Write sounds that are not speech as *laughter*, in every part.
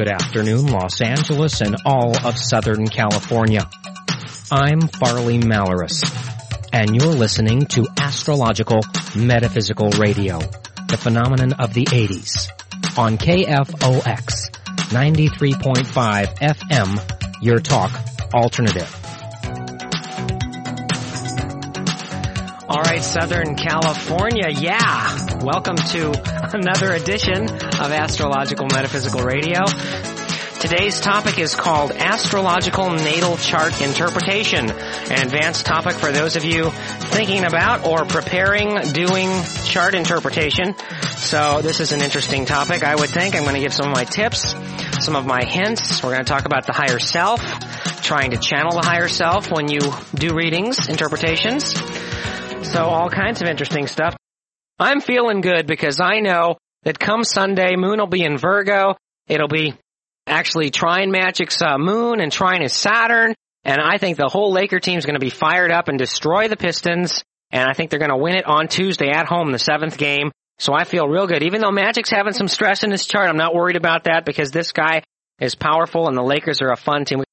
Good afternoon, Los Angeles and all of Southern California. I'm Farley Malaris, and you're listening to Astrological Metaphysical Radio, the phenomenon of the 80s, on KFOX 93.5 FM, your talk alternative. Southern California, yeah. Welcome to another edition of Astrological Metaphysical Radio. Today's topic is called Astrological Natal Chart Interpretation, an advanced topic for those of you thinking about or preparing doing chart interpretation. So this is an interesting topic, I would think. I'm going to give some of my tips, some of my hints. We're going to talk about the higher self, trying to channel the higher self when you do readings, interpretations. So all kinds of interesting stuff. I'm feeling good because I know that come Sunday, Moon will be in Virgo. It'll be actually trine Magic's uh, Moon and trine his Saturn. And I think the whole Laker team is going to be fired up and destroy the Pistons. And I think they're going to win it on Tuesday at home, the seventh game. So I feel real good. Even though Magic's having some stress in his chart, I'm not worried about that because this guy is powerful and the Lakers are a fun team.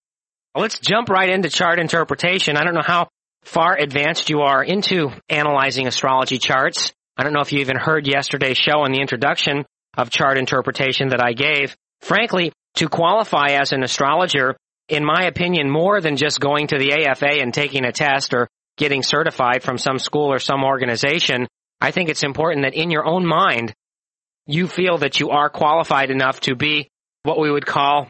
Let's jump right into chart interpretation. I don't know how far advanced you are into analyzing astrology charts. I don't know if you even heard yesterday's show on the introduction of chart interpretation that I gave. Frankly, to qualify as an astrologer, in my opinion, more than just going to the AFA and taking a test or getting certified from some school or some organization, I think it's important that in your own mind, you feel that you are qualified enough to be what we would call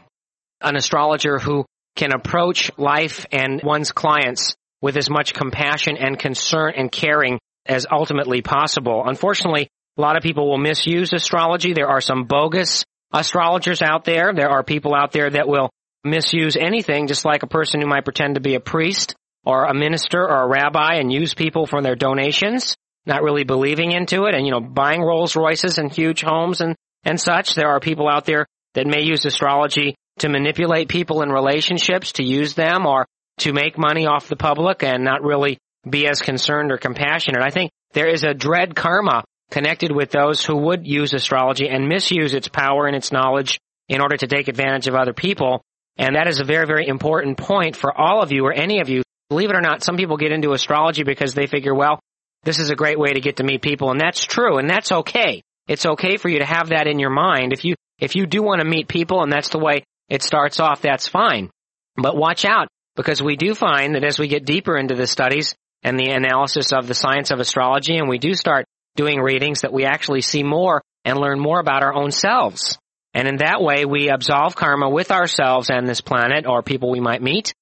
an astrologer who can approach life and one's clients with as much compassion and concern and caring as ultimately possible. Unfortunately, a lot of people will misuse astrology. There are some bogus astrologers out there. There are people out there that will misuse anything, just like a person who might pretend to be a priest or a minister or a rabbi and use people for their donations, not really believing into it and, you know, buying Rolls Royces and huge homes and, and such. There are people out there that may use astrology to manipulate people in relationships, to use them or to make money off the public and not really be as concerned or compassionate. I think there is a dread karma connected with those who would use astrology and misuse its power and its knowledge in order to take advantage of other people. And that is a very, very important point for all of you or any of you. Believe it or not, some people get into astrology because they figure, well, this is a great way to get to meet people. And that's true. And that's okay. It's okay for you to have that in your mind. If you, if you do want to meet people and that's the way it starts off, that's fine. But watch out because we do find that as we get deeper into the studies and the analysis of the science of astrology and we do start doing readings that we actually see more and learn more about our own selves. And in that way, we absolve karma with ourselves and this planet or people we might meet.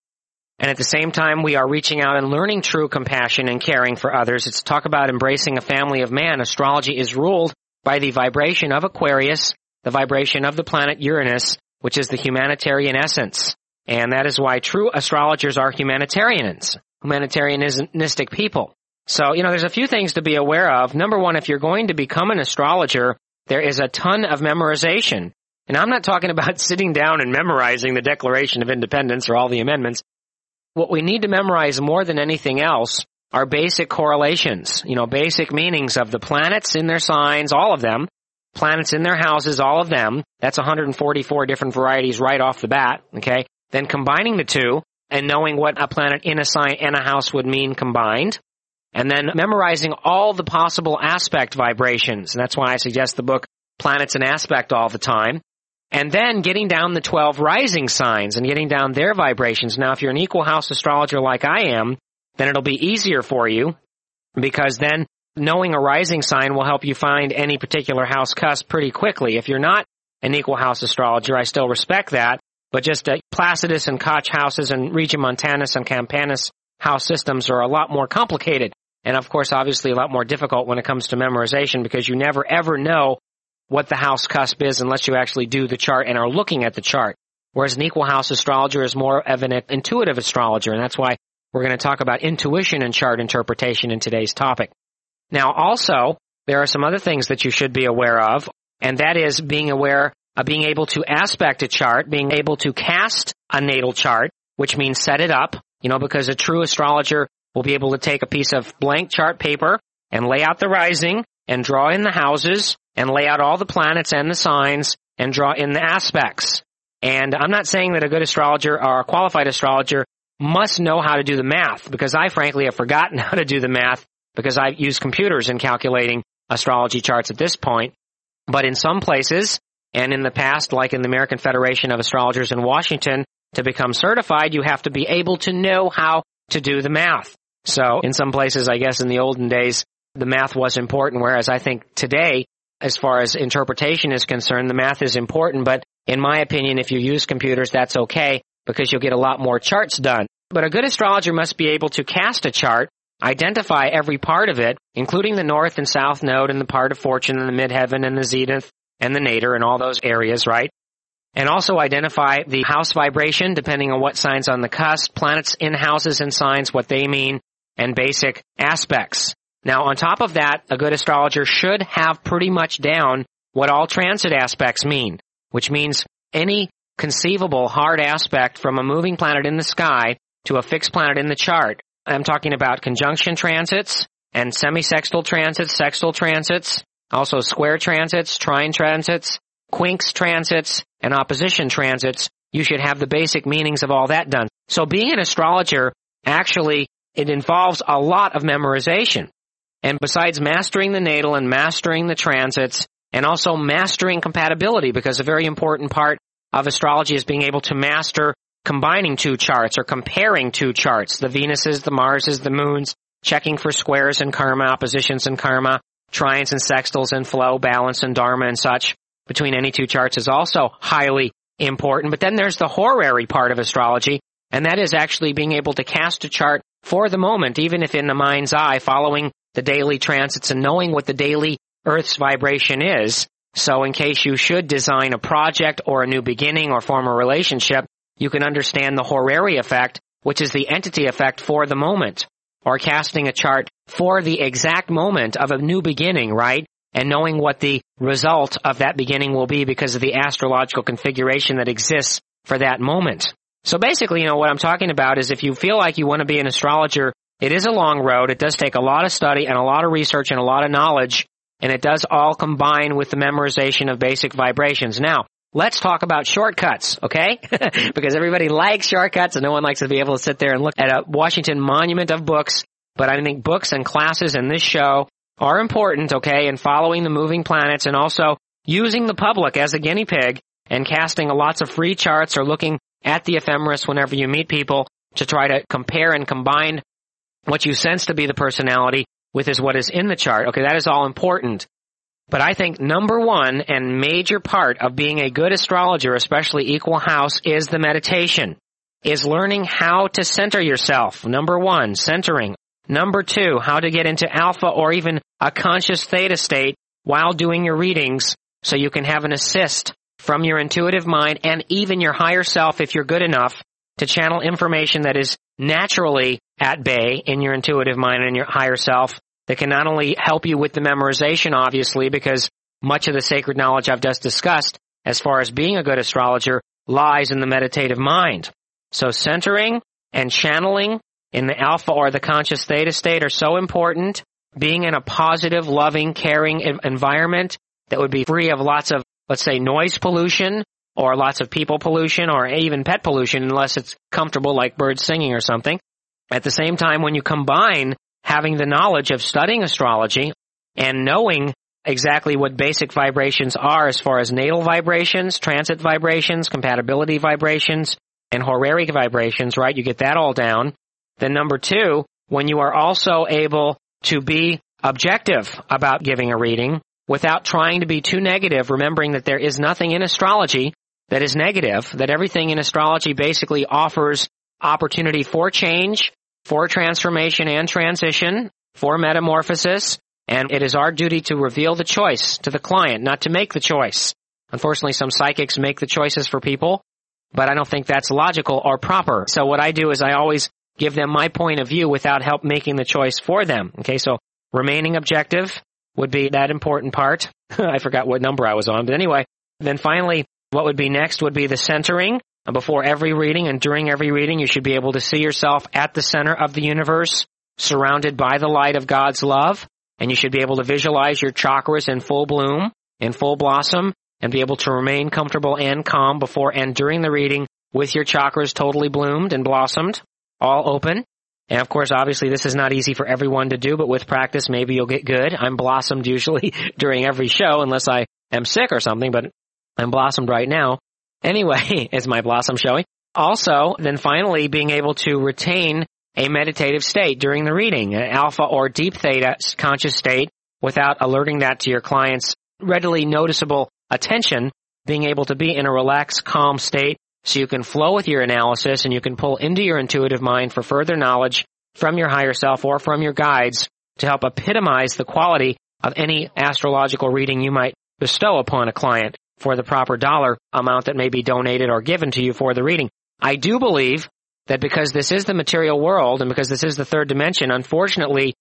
And at the same time, we are reaching out and learning true compassion and caring for others. It's talk about embracing a family of man. Astrology is ruled by the vibration of Aquarius, the vibration of the planet Uranus, which is the humanitarian essence. And that is why true astrologers are humanitarians, humanitarianistic people. So, you know, there's a few things to be aware of. Number one, if you're going to become an astrologer, there is a ton of memorization. And I'm not talking *laughs* about sitting down and memorizing the Declaration of Independence or all the amendments. What we need to memorize more than anything else are basic correlations, you know, basic meanings of the planets in their signs, all of them, planets in their houses, all of them. That's 144 different varieties right off the bat, okay? Then combining the two and knowing what a planet in a sign and a house would mean combined. And then memorizing all the possible aspect vibrations. And that's why I suggest the book Planets and Aspect all the time. And then getting down the 12 rising signs and getting down their vibrations. Now, if you're an equal house astrologer like I am, then it'll be easier for you because then knowing a rising sign will help you find any particular house cusp pretty quickly. If you're not an equal house astrologer, I still respect that. But just uh, Placidus and Koch houses and Regiomontanus and Campanus house systems are a lot more complicated. And of course, obviously a lot more difficult when it comes to memorization because you never ever know what the house cusp is unless you actually do the chart and are looking at the chart. Whereas an equal house astrologer is more of an intuitive astrologer. And that's why we're going to talk about intuition and chart interpretation in today's topic. Now also, there are some other things that you should be aware of, and that is being aware uh, being able to aspect a chart, being able to cast a natal chart, which means set it up, you know, because a true astrologer will be able to take a piece of blank chart paper and lay out the rising and draw in the houses and lay out all the planets and the signs and draw in the aspects. And I'm not saying that a good astrologer or a qualified astrologer must know how to do the math because I frankly have forgotten *laughs* how to do the math because I use computers in calculating astrology charts at this point. But in some places, and in the past, like in the American Federation of Astrologers in Washington, to become certified, you have to be able to know how to do the math. So in some places, I guess in the olden days, the math was important, whereas I think today, as far as interpretation is concerned, the math is important, but in my opinion, if you use computers, that's okay because you'll get a lot more charts done. But a good astrologer must be able to cast a chart, identify every part of it, including the north and south node and the part of fortune and the midheaven and the zenith and the nadir and all those areas, right? And also identify the house vibration depending on what signs on the cusp, planets in houses and signs, what they mean, and basic aspects. Now on top of that, a good astrologer should have pretty much down what all transit aspects mean, which means any conceivable hard aspect from a moving planet in the sky to a fixed planet in the chart. I'm talking about conjunction transits and semisextile transits, sextile transits, also square transits, trine transits, quincunx transits, and opposition transits. You should have the basic meanings of all that done. So being an astrologer, actually, it involves a lot of memorization. And besides mastering the natal and mastering the transits, and also mastering compatibility, because a very important part of astrology is being able to master combining two charts or comparing two charts, the Venuses, the Marses, the moons, checking for squares and karma, oppositions and karma, trines and sextiles and flow, balance and dharma and such between any two charts is also highly important. But then there's the horary part of astrology, and that is actually being able to cast a chart for the moment, even if in the mind's eye, following the daily transits and knowing what the daily Earth's vibration is. So in case you should design a project or a new beginning or form a relationship, you can understand the horary effect, which is the entity effect for the moment, or casting a chart for the exact moment of a new beginning, right? And knowing what the result of that beginning will be because of the astrological configuration that exists for that moment. So basically, you know, what I'm talking about is if you feel like you want to be an astrologer, it is a long road. It does take a lot of study and a lot of research and a lot of knowledge, and it does all combine with the memorization of basic vibrations. Now, let's talk about shortcuts, okay? *laughs* because everybody likes shortcuts and no one likes to be able to sit there and look at a Washington monument of books. But I think books and classes in this show are important, okay, in following the moving planets and also using the public as a guinea pig and casting lots of free charts or looking at the ephemeris whenever you meet people to try to compare and combine what you sense to be the personality with is what is in the chart. Okay, that is all important. But I think number one and major part of being a good astrologer, especially equal house, is the meditation. Is learning how to center yourself. Number one, centering. Number two, how to get into alpha or even a conscious theta state while doing your readings so you can have an assist from your intuitive mind and even your higher self if you're good enough to channel information that is naturally at bay in your intuitive mind and your higher self that can not only help you with the memorization, obviously, because much of the sacred knowledge I've just discussed as far as being a good astrologer lies in the meditative mind. So centering and channeling in the alpha or the conscious theta state are so important. Being in a positive, loving, caring environment that would be free of lots of, let's say, noise pollution or lots of people pollution or even pet pollution unless it's comfortable like birds singing or something. At the same time, when you combine having the knowledge of studying astrology and knowing exactly what basic vibrations are as far as natal vibrations, transit vibrations, compatibility vibrations, and horary vibrations, right? You get that all down. Then number two, when you are also able to be objective about giving a reading without trying to be too negative, remembering that there is nothing in astrology that is negative, that everything in astrology basically offers opportunity for change, for transformation and transition, for metamorphosis, and it is our duty to reveal the choice to the client, not to make the choice. Unfortunately, some psychics make the choices for people, but I don't think that's logical or proper. So what I do is I always give them my point of view without help making the choice for them. Okay, so remaining objective would be that important part. *laughs* I forgot what number I was on, but anyway, then finally, what would be next would be the centering. Before every reading and during every reading, you should be able to see yourself at the center of the universe, surrounded by the light of God's love, and you should be able to visualize your chakras in full bloom, in full blossom, and be able to remain comfortable and calm before and during the reading with your chakras totally bloomed and blossomed, all open. And of course, obviously this is not easy for everyone to do, but with practice, maybe you'll get good. I'm blossomed usually *laughs* during every show unless I am sick or something, but I'm blossomed right now. Anyway, *laughs* is my blossom showing? Also, then finally being able to retain a meditative state during the reading, an alpha or deep theta conscious state without alerting that to your client's readily noticeable attention, being able to be in a relaxed, calm state so you can flow with your analysis and you can pull into your intuitive mind for further knowledge from your higher self or from your guides to help epitomize the quality of any astrological reading you might bestow upon a client for the proper dollar amount that may be donated or given to you for the reading. I do believe that because this is the material world and because this is the third dimension, unfortunately,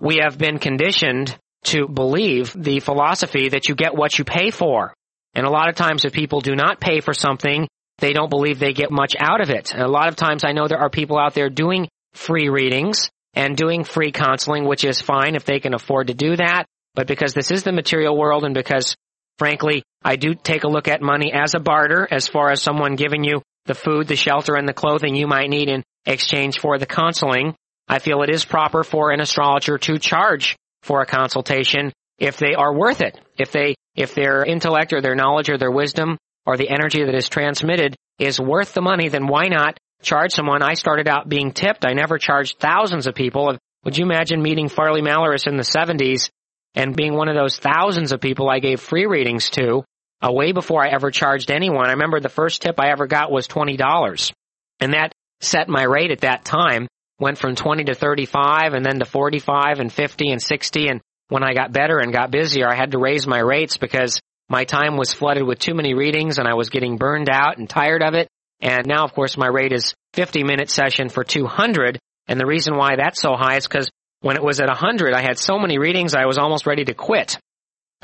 we have been conditioned to believe the philosophy that you get what you pay for. And a lot of times if people do not pay for something, they don't believe they get much out of it. And a lot of times I know there are people out there doing free readings and doing free counseling, which is fine if they can afford to do that. But because this is the material world and because frankly, I do take a look at money as a barter as far as someone giving you the food, the shelter, and the clothing you might need in exchange for the counseling. I feel it is proper for an astrologer to charge for a consultation if they are worth it. If they, if their intellect or their knowledge or their wisdom or the energy that is transmitted is worth the money, then why not charge someone? I started out being tipped. I never charged thousands of people. Would you imagine meeting Farley Malaris in the 70s and being one of those thousands of people I gave free readings to uh, way before I ever charged anyone? I remember the first tip I ever got was $20. And that set my rate at that time went from 20 to 35 and then to 45 and 50 and 60 and when I got better and got busier I had to raise my rates because my time was flooded with too many readings and I was getting burned out and tired of it and now of course my rate is 50 minute session for 200 and the reason why that's so high is because when it was at 100 I had so many readings I was almost ready to quit.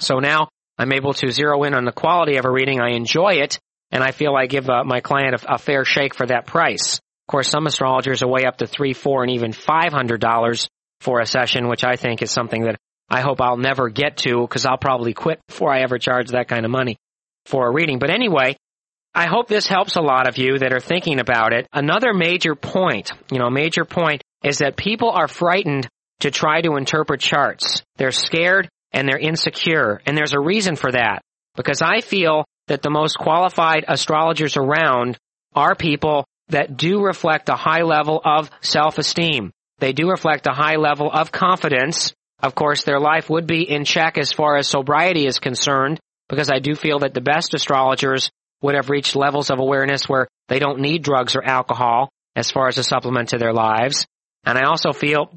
So now I'm able to zero in on the quality of a reading. I enjoy it and I feel I give uh, my client a, a fair shake for that price. Of course, some astrologers are way up to three, four, and even five hundred dollars for a session, which I think is something that I hope I'll never get to because I'll probably quit before I ever charge that kind of money for a reading. But anyway, I hope this helps a lot of you that are thinking about it. Another major point, you know, major point is that people are frightened to try to interpret charts. They're scared and they're insecure. And there's a reason for that. Because I feel that the most qualified astrologers around are people that do reflect a high level of self-esteem. They do reflect a high level of confidence. Of course, their life would be in check as far as sobriety is concerned, because I do feel that the best astrologers would have reached levels of awareness where they don't need drugs or alcohol as far as a supplement to their lives. And I also feel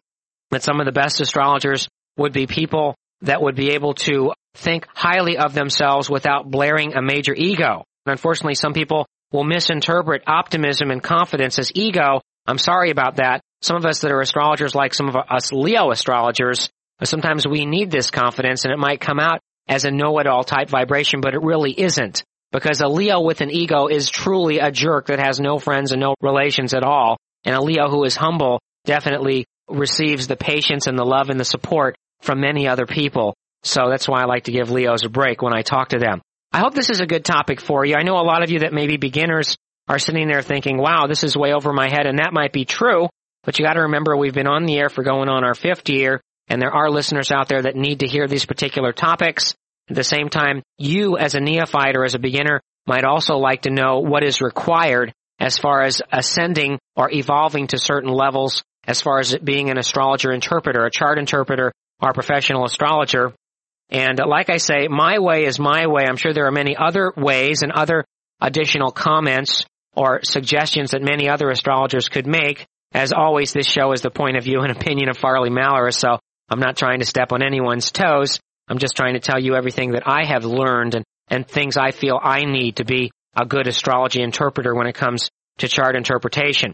that some of the best astrologers would be people that would be able to think highly of themselves without blaring a major ego. And unfortunately, some people will misinterpret optimism and confidence as ego. I'm sorry about that. Some of us that are astrologers, like some of us Leo astrologers, sometimes we need this confidence and it might come out as a know-it-all type vibration, but it really isn't. Because a Leo with an ego is truly a jerk that has no friends and no relations at all. And a Leo who is humble definitely receives the patience and the love and the support from many other people. So that's why I like to give Leos a break when I talk to them. I hope this is a good topic for you. I know a lot of you that may be beginners are sitting there thinking, wow, this is way over my head, and that might be true, but you gotta remember we've been on the air for going on our fifth year, and there are listeners out there that need to hear these particular topics. At the same time, you as a neophyte or as a beginner might also like to know what is required as far as ascending or evolving to certain levels as far as being an astrologer interpreter, a chart interpreter, or professional astrologer. And like I say, my way is my way. I'm sure there are many other ways and other additional comments or suggestions that many other astrologers could make. As always, this show is the point of view and *laughs* opinion of Farley Malaris, so I'm not trying to step on anyone's toes. I'm just trying to tell you everything that I have learned and, and things I feel I need to be a good astrology interpreter when it comes to chart interpretation.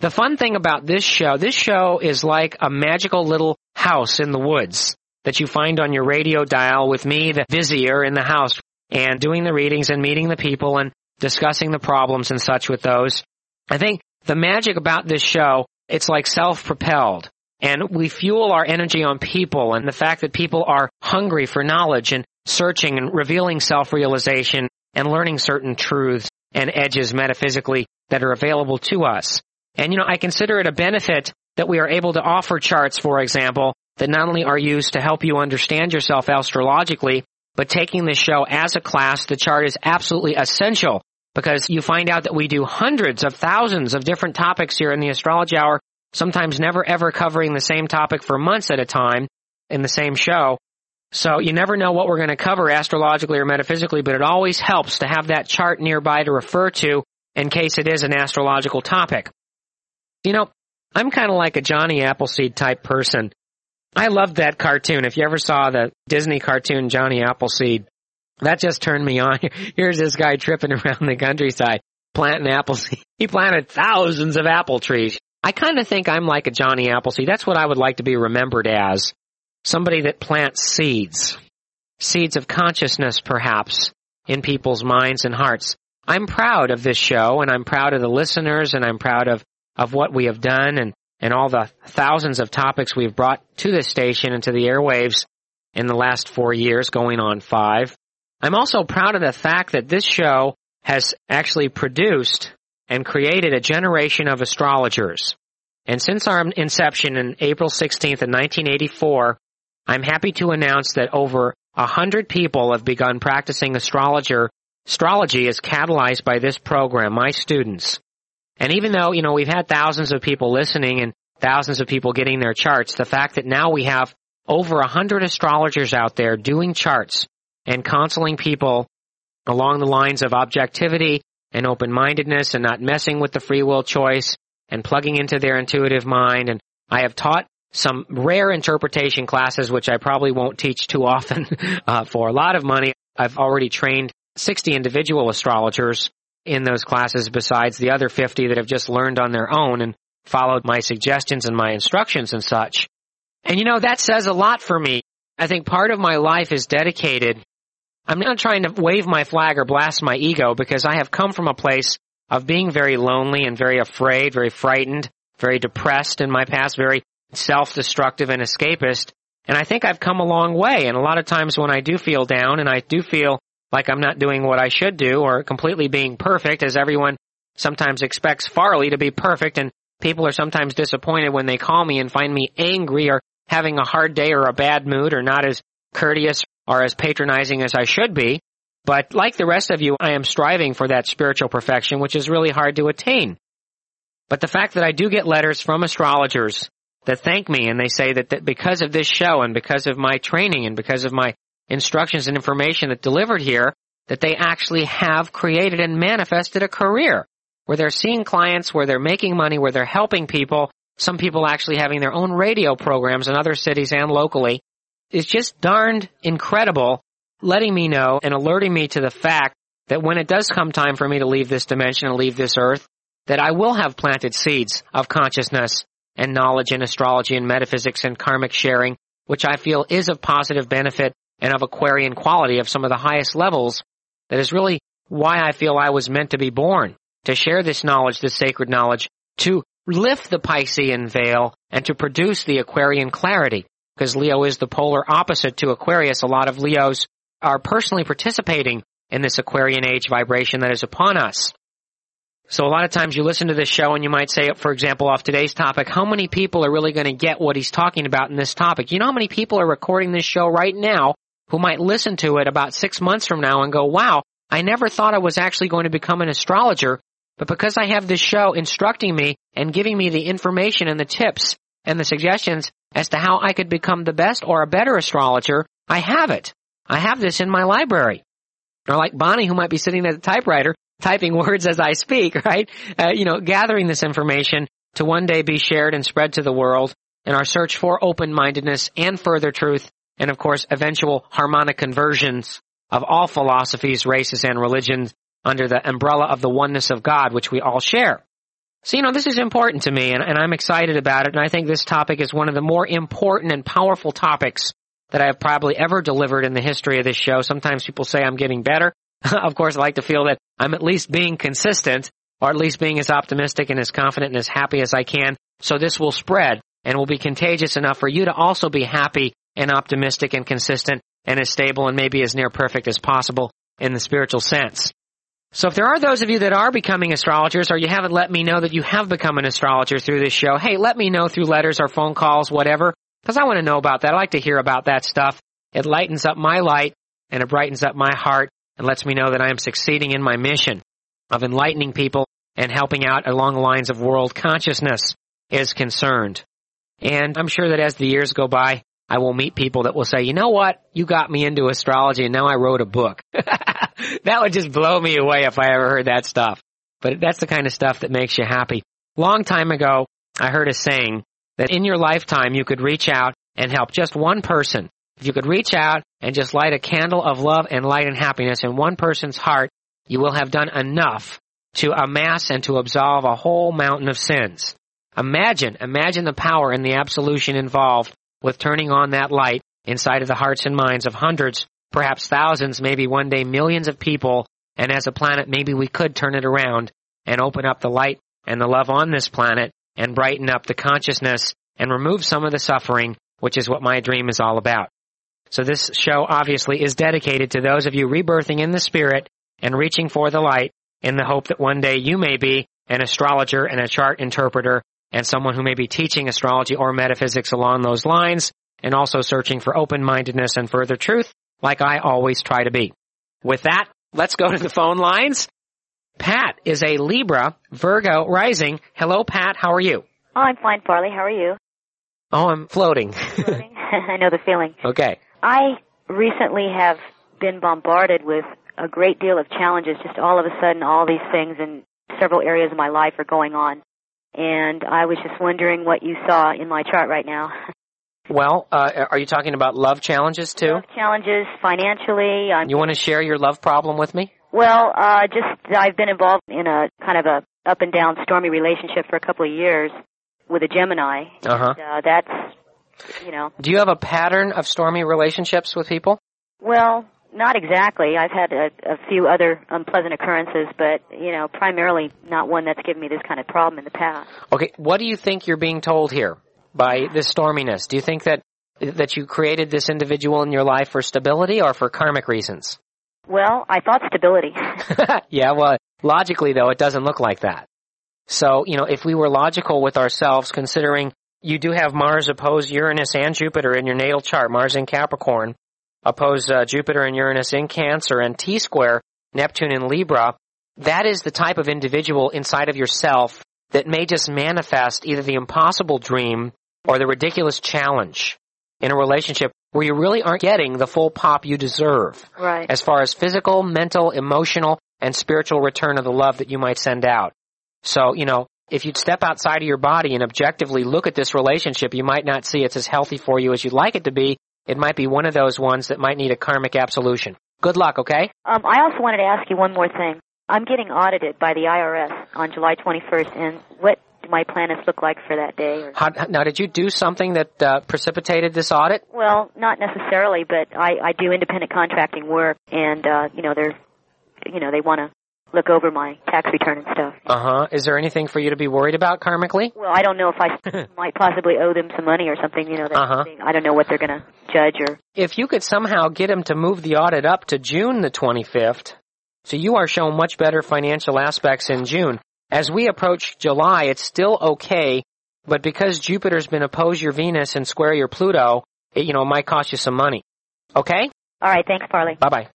The fun thing about this show, this show is like a magical little house in the woods that you find on your radio dial with me, the vizier in the house, and doing the readings and meeting the people and discussing the problems and such with those. I think the magic about this show, it's like self-propelled. And we fuel our energy on people and the fact that people are hungry for knowledge and searching and revealing self-realization and learning certain truths and edges metaphysically that are available to us. And you know, I consider it a benefit that we are able to offer charts, for example, that not only are used to help you understand yourself astrologically, but taking this show as a class, the chart is absolutely essential because you find out that we do hundreds of thousands of different topics here in the astrology hour, sometimes never ever covering the same topic for months at a time in the same show. So you never know what we're going to cover astrologically or metaphysically, but it always helps to have that chart nearby to refer to in case it is an astrological topic. You know, I'm kind of like a Johnny Appleseed type person. I loved that cartoon. If you ever saw the Disney cartoon Johnny Appleseed, that just turned me on. *laughs* Here's this guy tripping around the countryside, planting apples. *laughs* He planted thousands of apple trees. I kind of think I'm like a Johnny Appleseed. That's what I would like to be remembered as. Somebody that plants seeds. Seeds of consciousness, perhaps, in people's minds and hearts. I'm proud of this show and I'm proud of the listeners and I'm proud of, of what we have done and, and all the thousands of topics we've brought to this station and to the airwaves in the last four years, going on five. I'm also proud of the fact that this show has actually produced and created a generation of astrologers. And since our inception in April 16th of 1984, I'm happy to announce that over a hundred people have begun practicing astrologer. Astrology is catalyzed by this program, my students. And even though, you know, we've had thousands of people listening and thousands of people getting their charts, the fact that now we have over a hundred astrologers out there doing charts and counseling people along the lines of objectivity and open-mindedness and not messing with the free will choice and plugging into their intuitive mind. And I have taught some rare interpretation classes, which I probably won't teach too often *laughs* uh, for a lot of money. I've already trained 60 individual astrologers in those classes besides the other 50 that have just learned on their own and followed my suggestions and my instructions and such. And you know, that says a lot for me. I think part of my life is dedicated I'm not trying to wave my flag or blast my ego because I have come from a place of being very lonely and very afraid, very frightened, very depressed in my past, very self-destructive and escapist. And I think I've come a long way. And a lot of times when I do feel down and I do feel like I'm not doing what I should do or completely being perfect, as everyone sometimes expects Farley to be perfect, and people are sometimes disappointed when they call me and find me angry or having a hard day or a bad mood or not as courteous or as patronizing as I should be. But like the rest of you, I am striving for that spiritual perfection, which is really hard to attain. But the fact that I do get letters from astrologers that thank me and they say that, that because of this show and because of my training and because of my instructions and information that delivered here, that they actually have created and manifested a career where they're seeing clients, where they're making money, where they're helping people, some people actually having their own radio programs in other cities and locally, is just darned incredible, letting me know and alerting me to the fact that when it does come time for me to leave this dimension and leave this earth, that I will have planted seeds of consciousness and knowledge in astrology and metaphysics and karmic sharing, which I feel is of positive benefit and of Aquarian quality of some of the highest levels. That is really why I feel I was meant to be born, to share this knowledge, this sacred knowledge, to lift the Piscean veil and to produce the Aquarian clarity because Leo is the polar opposite to Aquarius. A lot of Leos are personally participating in this Aquarian age vibration that is upon us. So a lot of times you listen to this show and you might say, for example, off today's topic, how many people are really going to get what he's talking about in this topic? You know how many people are recording this show right now who might listen to it about six months from now and go, wow, I never thought I was actually going to become an astrologer, but because I have this show instructing me and giving me the information and the tips and the suggestions, as to how I could become the best or a better astrologer, I have it. I have this in my library. Or like Bonnie, who might be sitting at the typewriter, typing *laughs* words as I speak, right? Uh, you know, gathering this information to one day be shared and spread to the world in our search for open-mindedness and further truth, and of course, eventual harmonic conversions of all philosophies, races, and religions under the umbrella of the oneness of God, which we all share. So, you know, this is important to me and, and I'm excited about it. And I think this topic is one of the more important and powerful topics that I have probably ever delivered in the history of this show. Sometimes people say I'm getting better. *laughs* of course, I like to feel that I'm at least being consistent or at least being as optimistic and as confident and as happy as I can. So this will spread and will be contagious enough for you to also be happy and optimistic and consistent and as stable and maybe as near perfect as possible in the spiritual sense. So if there are those of you that are becoming astrologers or you haven't let me know that you have become an astrologer through this show, hey, let me know through letters or phone calls, whatever, because I want to know about that. I like to hear about that stuff. It lightens up my light and it brightens up my heart and lets me know that I am succeeding in my mission of enlightening people and helping out along the lines of world consciousness is concerned. And I'm sure that as the years go by, I will meet people that will say, you know what? You got me into astrology and now I wrote a book. *laughs* that would just blow me away if I ever heard that stuff. But that's the kind of stuff that makes you happy. Long time ago, I heard a saying that in your lifetime you could reach out and help just one person. If you could reach out and just light a candle of love and light and happiness in one person's heart, you will have done enough to amass and to absolve a whole mountain of sins. Imagine, imagine the power and the absolution involved with turning on that light inside of the hearts and minds of hundreds, perhaps thousands, maybe one day millions of people, and as a planet maybe we could turn it around and open up the light and the love on this planet and brighten up the consciousness and remove some of the suffering, which is what my dream is all about. So this show obviously is dedicated to those of you rebirthing in the spirit and reaching for the light in the hope that one day you may be an astrologer and a chart interpreter and someone who may be teaching astrology or metaphysics along those lines and also searching for open-mindedness and further truth like I always try to be. With that, let's go to the phone lines. Pat is a Libra, Virgo rising. Hello, Pat. How are you? Oh, I'm fine, Farley. How are you? Oh, I'm floating. Floating? *laughs* I know the feeling. *laughs* okay. I recently have been bombarded with a great deal of challenges. Just all of a sudden, all these things in several areas of my life are going on. And I was just wondering what you saw in my chart right now. *laughs* Well, uh, are you talking about love challenges too? Love challenges financially. I'm, You want to share your love problem with me? well, uh, just I've been involved in a kind of a up and down stormy relationship for a couple of years with a Gemini. Uh-huh. And, uh, that's, you know, Do you have a pattern of stormy relationships with people? Well, not exactly. I've had a, a few other unpleasant occurrences, but you know, primarily not one that's given me this kind of problem in the past. Okay, what do you think you're being told here by this storminess? Do you think that that you created this individual in your life for stability or for karmic reasons? Well, I thought stability. *laughs* *laughs* yeah, well, logically though, it doesn't look like that. So, you know, if we were logical with ourselves, considering you do have Mars oppose Uranus and Jupiter in your natal chart, Mars in Capricorn, oppose uh, Jupiter and Uranus in Cancer, and T square Neptune in Libra, that is the type of individual inside of yourself that may just manifest either the impossible dream or the ridiculous challenge in a relationship where you really aren't getting the full pop you deserve right. as far as physical, mental, emotional, and spiritual return of the love that you might send out. So, you know, if you'd step outside of your body and objectively look at this relationship, you might not see it's as healthy for you as you'd like it to be. It might be one of those ones that might need a karmic absolution. Good luck, okay? Um, I also wanted to ask you one more thing. I'm getting audited by the IRS on July 21st, and what do my planets look like for that day? Or, How, now, did you do something that uh, precipitated this audit? well, not necessarily, but I, I do independent contracting work, and uh, you know, they're, you know, they want to look over my tax return and stuff. Uh huh. Is there anything for you to be worried about karmically? Well, I don't know if I *laughs* might possibly owe them some money or something. You know, that Uh-huh. I don't know what they're going to judge or. If you could somehow get them to move the audit up to June the 25th, so you are shown much better financial aspects in June. As we approach July, it's still okay, but because Jupiter's been oppose your Venus and square your Pluto, it, you know, might cost you some money. Okay? All right, thanks, Farley. Bye bye.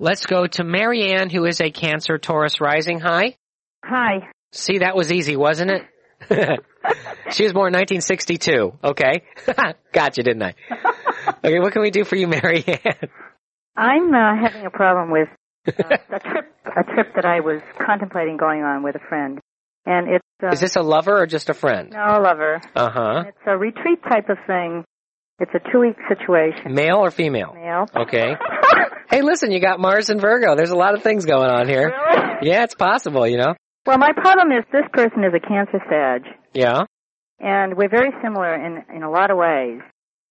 Let's go to Marianne, who is a Cancer Taurus rising. Hi. Hi. See, that was easy, wasn't it? *laughs* she was born in 1962. Okay. *laughs* gotcha, didn't I? Okay, what can we do for you, Marianne? I'm uh, having a problem with uh, *laughs* a trip a trip that I was contemplating going on with a friend, and it's uh, Is this a lover or just a friend? no a lover. Uh huh. It's a retreat type of thing. It's a two week situation. Male or female? Male. Okay. Hey, listen, you got Mars and Virgo. There's a lot of things going on here. Really? Yeah, it's possible, you know? Well, my problem is this person is a Cancer Sag, Yeah. and we're very similar in in a lot of ways.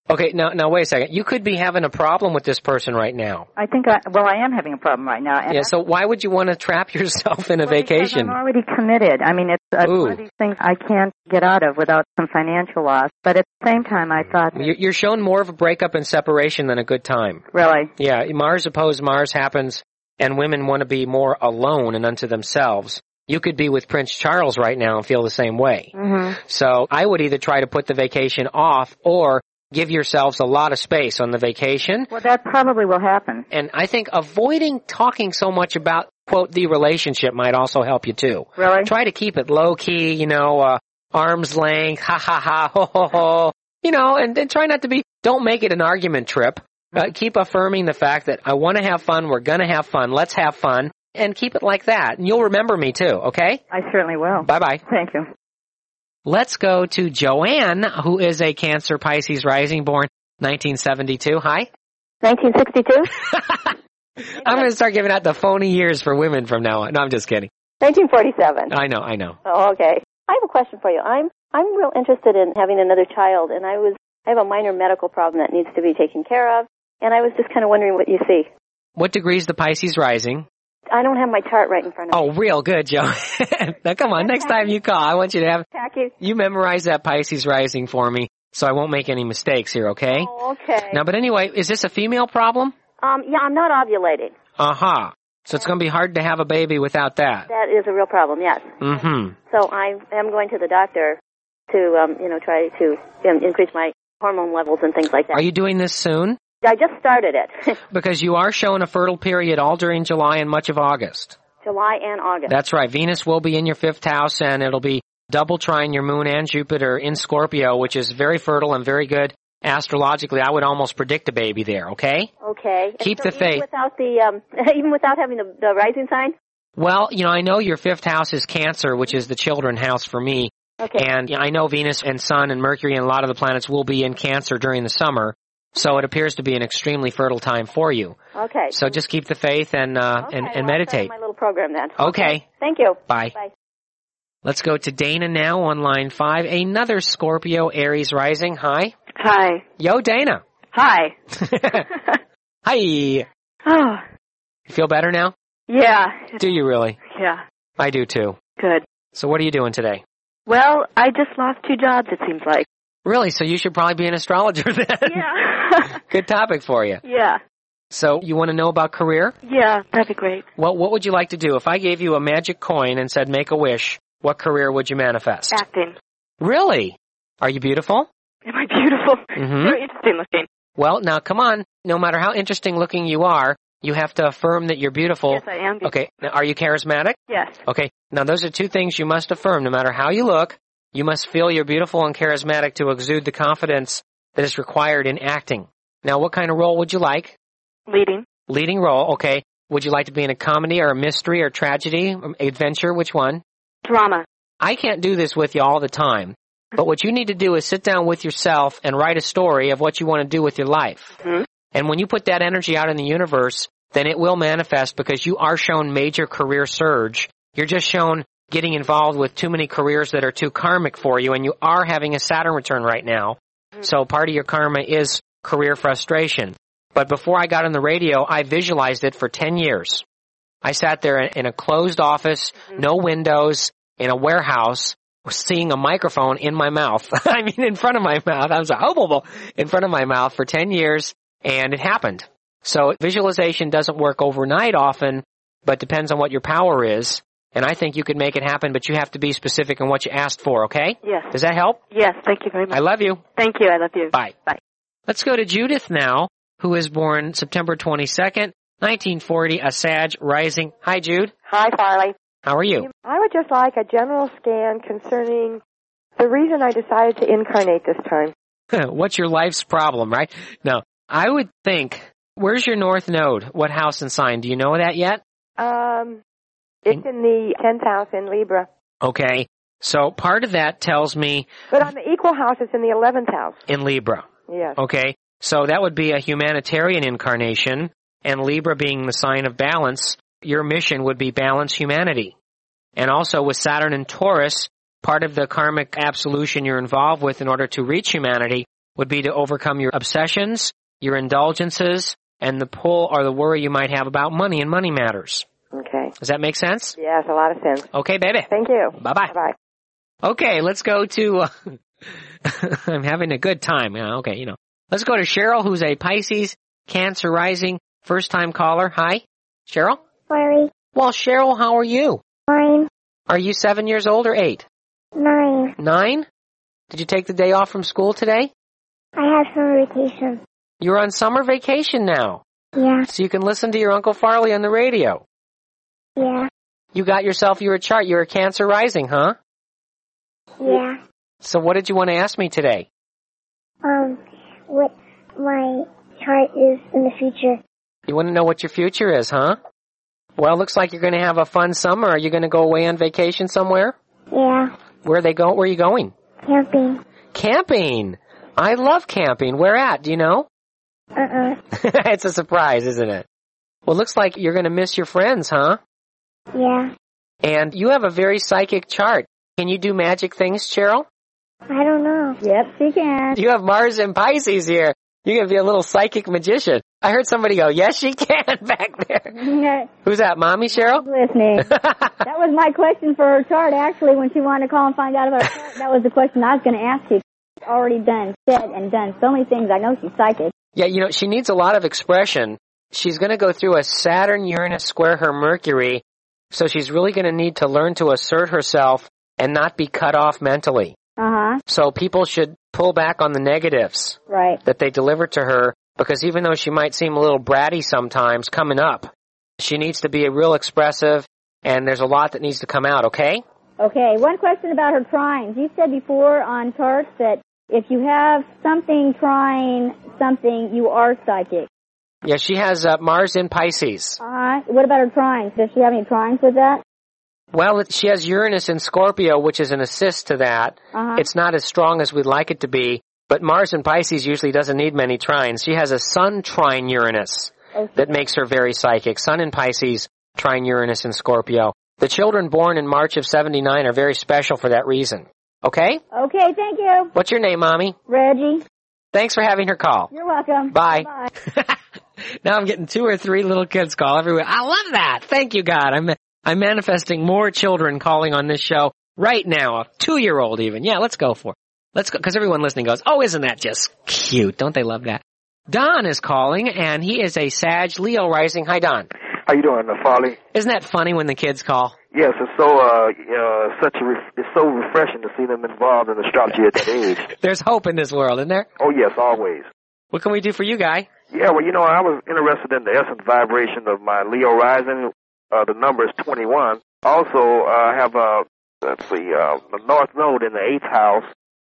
Okay, now now wait a second. You could be having a problem with this person right now. I think I, well, I am having a problem right now. And Yeah, so why would you want to trap *laughs* yourself in a well, vacation? I'm already committed. I mean, it's uh, one of these things I can't get out of without some financial loss. But at the same time, I thought, You're you're shown more of a breakup and separation than a good time. really, Yeah, Mars opposed Mars happens, and women want to be more alone and unto themselves. You could be with Prince Charles right now and feel the same way. mm-hmm. So I would either try to put the vacation off or give yourselves a lot of space on the vacation. well, that probably will happen. And I think avoiding talking so much about, quote, the relationship might also help you too. Really? Try to keep it low key, you know, uh, arm's length, ha ha ha, ho ho ho, you know, and, then try not to be, don't make it an argument trip. Uh, keep affirming the fact that I want to have fun, we're gonna have fun, let's have fun, and keep it like that. And you'll remember me too, okay? I certainly will. Bye bye. Thank you. Let's go to Joanne, who is a Cancer Pisces rising born 1972. Hi. 1962? *laughs* I'm going to start giving out the phony years for women from now on. No, I'm just kidding. 1947. I know, I know. Oh, okay. I have a question for you. I'm I'm real interested in having another child, and I was I have a minor medical problem that needs to be taken care of, and I was just kind of wondering what you see. What degree is the Pisces rising? I don't have my chart right in front of me. Oh, real good, Joe. *laughs* now come on, next time you call, I want you to have, Tacky. you memorize that Pisces rising for me so I won't make any mistakes here, okay? Oh, okay. Now, but anyway, is this a female problem? Um, yeah, I'm not ovulating. Aha. So it's going to be hard to have a baby without that. That is a real problem. Yes. Mm-hmm. So I am going to the doctor to, um, you know, try to um, increase my hormone levels and things like that. Are you doing this soon? I just started it. *laughs* Because you are showing a fertile period all during July and much of August. July and August. That's right. Venus will be in your fifth house and it'll be double trine your moon and Jupiter in Scorpio, which is very fertile and very good astrologically. I would almost predict a baby there, okay? Okay. Keep so the faith. Without the, um, *laughs* even without having the, the rising sign. Well, you know, I know your fifth house is Cancer, which is the children house for me. Okay. And you know, I know Venus and Sun and Mercury and a lot of the planets will be in Cancer during the summer. So it appears to be an extremely fertile time for you. Okay. So just keep the faith and, uh, okay, and, well, and I'll meditate. my little program then. Okay. Thank you. Bye. Bye. Let's go to Dana now on line five. Another Scorpio Aries rising. Hi. Hi. Yo, Dana. Hi. *laughs* Hi. *sighs* Oh. You feel better now? yeah. Do you really? Yeah. I do too. Good. So what are you doing today? Well, I just lost two jobs, it seems like. Really? So you should probably be an astrologer *laughs* then. Yeah. *laughs* Good topic for you. yeah. So you want to know about career? Yeah, that'd be great. Well, what would you like to do? If I gave you a magic coin and said make a wish, what career would you manifest? Acting. Really? Are you beautiful? Am I beautiful? Mhm. Very interesting looking. Well, now come on. No matter how interesting looking you are, you have to affirm that you're beautiful. Yes, I am. beautiful. Okay. Now, are you charismatic? Yes. Okay. Now those are two things you must affirm. No matter how you look, you must feel you're beautiful and charismatic to exude the confidence that is required in acting. Now what kind of role would you like? Leading. Leading role, okay. Would you like to be in a comedy or a mystery or tragedy, or adventure? Which one? Drama. I can't do this with you all the time. But what you need to do is sit down with yourself and write a story of what you want to do with your life. Mhm. And when you put that energy out in the universe, then it will manifest because you are shown major career surge. You're just shown getting involved with too many careers that are too karmic for you and you are having a Saturn return right now. So part of your karma is career frustration. But before I got on the radio, I visualized it for 10 years. I sat there in a closed office, mm-hmm. no windows, in a warehouse, seeing a microphone in my mouth. *laughs* I mean, in front of my mouth. I was like, oh, blah, blah, in front of my mouth for 10 years, and it happened. So visualization doesn't work overnight often, but depends on what your power is. And I think you could make it happen, but you have to be specific in what you asked for, okay? Yes. Does that help? Yes, thank you very much. I love you. Thank you, I love you. Bye. Bye. Let's go to Judith now, who is born September 22nd, 1940, a Sag rising. Hi, Jude. Hi, Farley. How are you? I would just like a general scan concerning the reason I decided to incarnate this time. *laughs* What's your life's problem, right? No, I would think, where's your north node? What house and sign? Do you know that yet? Um, it's in the 10th house in Libra. Okay. So part of that tells me But on the equal house, it's in the 11th house. in Libra. Yes. Okay. So that would be a humanitarian incarnation and Libra being the sign of balance, your mission would be balance humanity. And also with Saturn and Taurus, part of the karmic absolution you're involved with in order to reach humanity would be to overcome your obsessions, your indulgences, and the pull or the worry you might have about money and money matters. Okay. Does that make sense? Yes, a lot of sense. Okay, baby. Thank you. Bye bye. Bye. Okay, let's go to. Uh, *laughs* I'm having a good time. Yeah, okay, you know. Let's go to Cheryl, who's a Pisces, Cancer rising, first time caller. Hi, Cheryl. Sorry. Well, Cheryl, how are you? Fine. Are you seven years old or eight? Nine. Nine? Did you take the day off from school today? I have summer vacation. You're on summer vacation now, Yeah. so you can listen to your Uncle Farley on the radio. Yeah. You got yourself your chart. You're a Cancer rising, huh? Yeah. So what did you want to ask me today? Um, what my chart is in the future. You want to know what your future is, huh? Well, looks like you're going to have a fun summer. Are you going to go away on vacation somewhere? Yeah. Where are they go? Where are you going? Camping. Camping. I love camping. Where at? Do you know? Uh-uh. *laughs* it's a surprise, isn't it? Well, looks like you're going to miss your friends, huh? Yeah. And you have a very psychic chart. Can you do magic things, Cheryl? I don't know. Yep, she can. You have Mars and Pisces here. You're going to be a little psychic magician. I heard somebody go, yes, she can *laughs* back there. Who's that, Mommy Cheryl? Listening. *laughs* that was my question for her chart, actually, when she wanted to call and find out about her chart. That was the question I was going to ask you. She's already done, said, and done so many things. I know she's psychic. Yeah, you know, she needs a lot of expression. She's going to go through a Saturn Uranus square her Mercury, so she's really going to need to learn to assert herself and not be cut off mentally. Uh-huh. So people should pull back on the negatives Right. that they deliver to her because even though she might seem a little bratty sometimes coming up, she needs to be real expressive and there's a lot that needs to come out, okay? Okay, one question about her trines. You said before on charts that if you have something trine something, you are psychic. Yeah, she has uh, Mars in Pisces. What about her trines? Does she have any trines with that? Well, she has Uranus in Scorpio, which is an assist to that. Uh-huh. It's not as strong as we'd like it to be, but Mars in Pisces usually doesn't need many trines. She has a Sun trine Uranus Okay. that makes her very psychic. Sun in Pisces, trine Uranus in Scorpio. The children born in March of 79 are very special for that reason. Okay? Okay, thank you. What's your name, Mommy? Reggie. Thanks for having her call. You're welcome. Bye. Bye. *laughs* now I'm getting two or three little kids call everywhere. I love that. Thank you, God. I'm I'm manifesting more children calling on this show right now. A two year old even. Yeah, let's go for. It. Let's go because everyone listening goes, "Oh, isn't that just cute? Don't they love that?" Don is calling, and he is a Sag Leo rising. Hi, Don. How you doing, Farley? Isn't that funny when the kids call? Yes, it's so uh, uh such a ref- it's so refreshing to see them involved in astrology at that age. *laughs* There's hope in this world, isn't there? Oh yes, always. What can we do for you, guy? Yeah, well, you know, I was interested in the essence vibration of my Leo rising. Uh, the number is 21. Also, uh, I have uh, let's see, uh, the North Node in the eighth house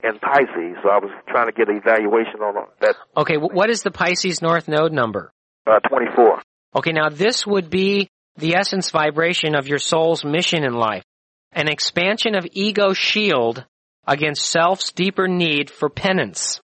in Pisces. So I was trying to get an evaluation on uh, that Okay, what is the Pisces North Node number? uh, 24. Okay, now this would be the essence vibration of your soul's mission in life. An expansion of ego shield against self's deeper need for penance.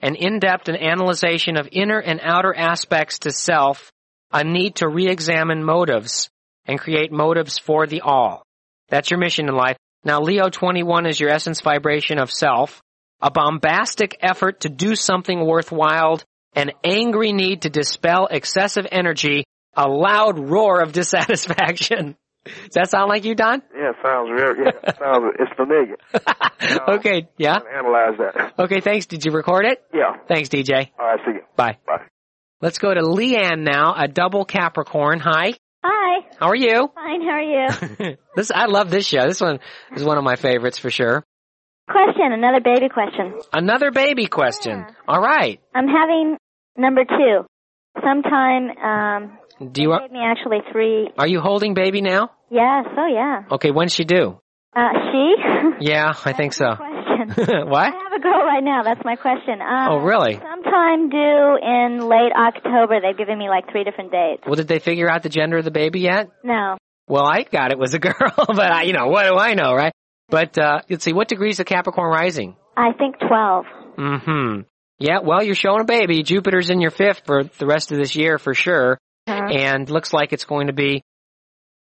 An in-depth analyzation of inner and outer aspects to self, a need to re-examine motives and create motives for the all. That's your mission in life. Now Leo 21 is your essence vibration of self, a bombastic effort to do something worthwhile, an angry need to dispel excessive energy, a loud roar of *laughs* dissatisfaction. Does that sound like you, Don? Yeah, sounds real. Yeah, *laughs* sounds it's familiar. *laughs* okay, yeah. Analyze that. Okay, thanks. Did you record it? Yeah. Thanks, DJ. All right, see you. Bye. Bye. Let's go to Leanne now, a double Capricorn. Hi. Hi. How are you? Fine. How are you? *laughs* this I love this show. This one is one of my favorites for sure. question. Another baby question. Another baby question. All right. I'm having number two. Sometime. Um, Do you gave me actually three. are you holding baby now? Yes. Oh yeah. Okay, when's she due? Uh, she. *laughs* Yeah, I think so. question. *laughs* what? I have a girl right now. That's my question. Um, Oh, really? Sometime due in late October. They've given me like three different dates. Well, did they figure out the gender of the baby yet? No. Well, I got it was a *laughs* girl, but I, you know, what do I know, right? But uh let's see, what degrees of Capricorn rising? I think twelve. Mm-hmm. Yeah, well, you're showing a baby. Jupiter's in your fifth for the rest of this year for sure. Uh-huh. And looks like it's going to be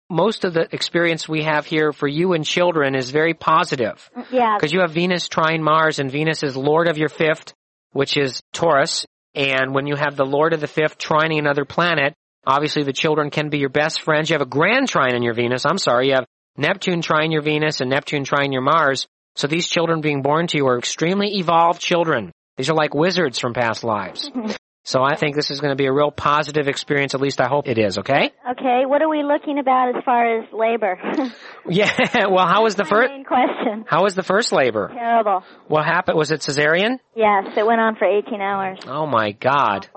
most of the experience we have here for you and children is very positive. Yeah. Because you have Venus trine Mars and Venus is Lord of your fifth, which is Taurus. And when you have the Lord of the fifth trining another planet, obviously the children can be your best friends. You have a grand trine in your Venus. I'm sorry. You have Neptune trine your Venus and Neptune trine your Mars. So these children being born to you are extremely evolved children. These are like wizards from past lives. *laughs* So I think this is going to be a real positive experience. At least I hope it is. Okay. Okay, what are we looking about as far as labor? *laughs* Yeah. Well, how was the first? Main question. How was the first labor? Terrible. What happened? Was it cesarean? Yes, it went on for 18 hours. Oh my God.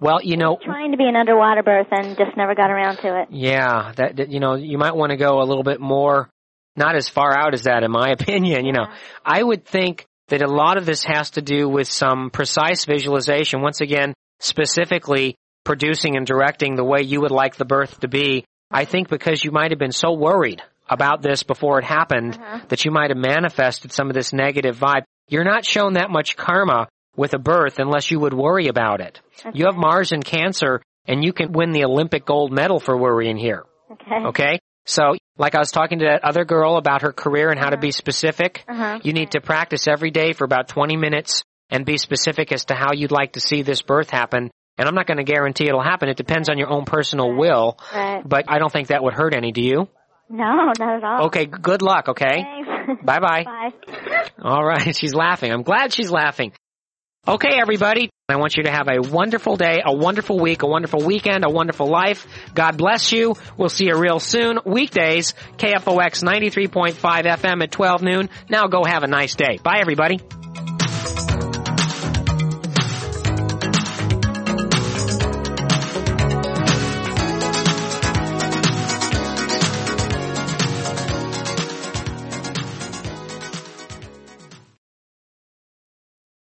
Well, you know, Trying to be an underwater birth and just never got around to it. yeah, that, that you know, you might want to go a little bit more, not as far out as that, in my *laughs* opinion. You know, I would think that a lot of this has to do with some precise visualization. Once again, specifically producing and directing the way you would like the birth to be. I think because you might have been so worried about this before it happened that you might have manifested some of this negative vibe. You're not shown that much karma with a birth unless you would worry about it. You have Mars in Cancer and you can win the Olympic gold medal for worrying here. Okay. Okay? So, like I was talking to that other girl about her career and how to be specific, Uh-huh. you need to practice every day for about 20 minutes and be specific as to how you'd like to see this birth happen. And I'm not going to guarantee it'll happen. It depends on your own personal will, Right. but I don't think that would hurt any, do you? No, not at all. Okay, good luck, okay? Thanks. *laughs* Bye bye. Bye. All right, *laughs* she's laughing. I'm glad she's laughing. Okay, everybody. I want you to have a wonderful day, a wonderful week, a wonderful weekend, a wonderful life. God bless you. We'll see you real soon. Weekdays, KFOX 93.5 FM at 12 noon. Now go have a nice day. Bye, everybody.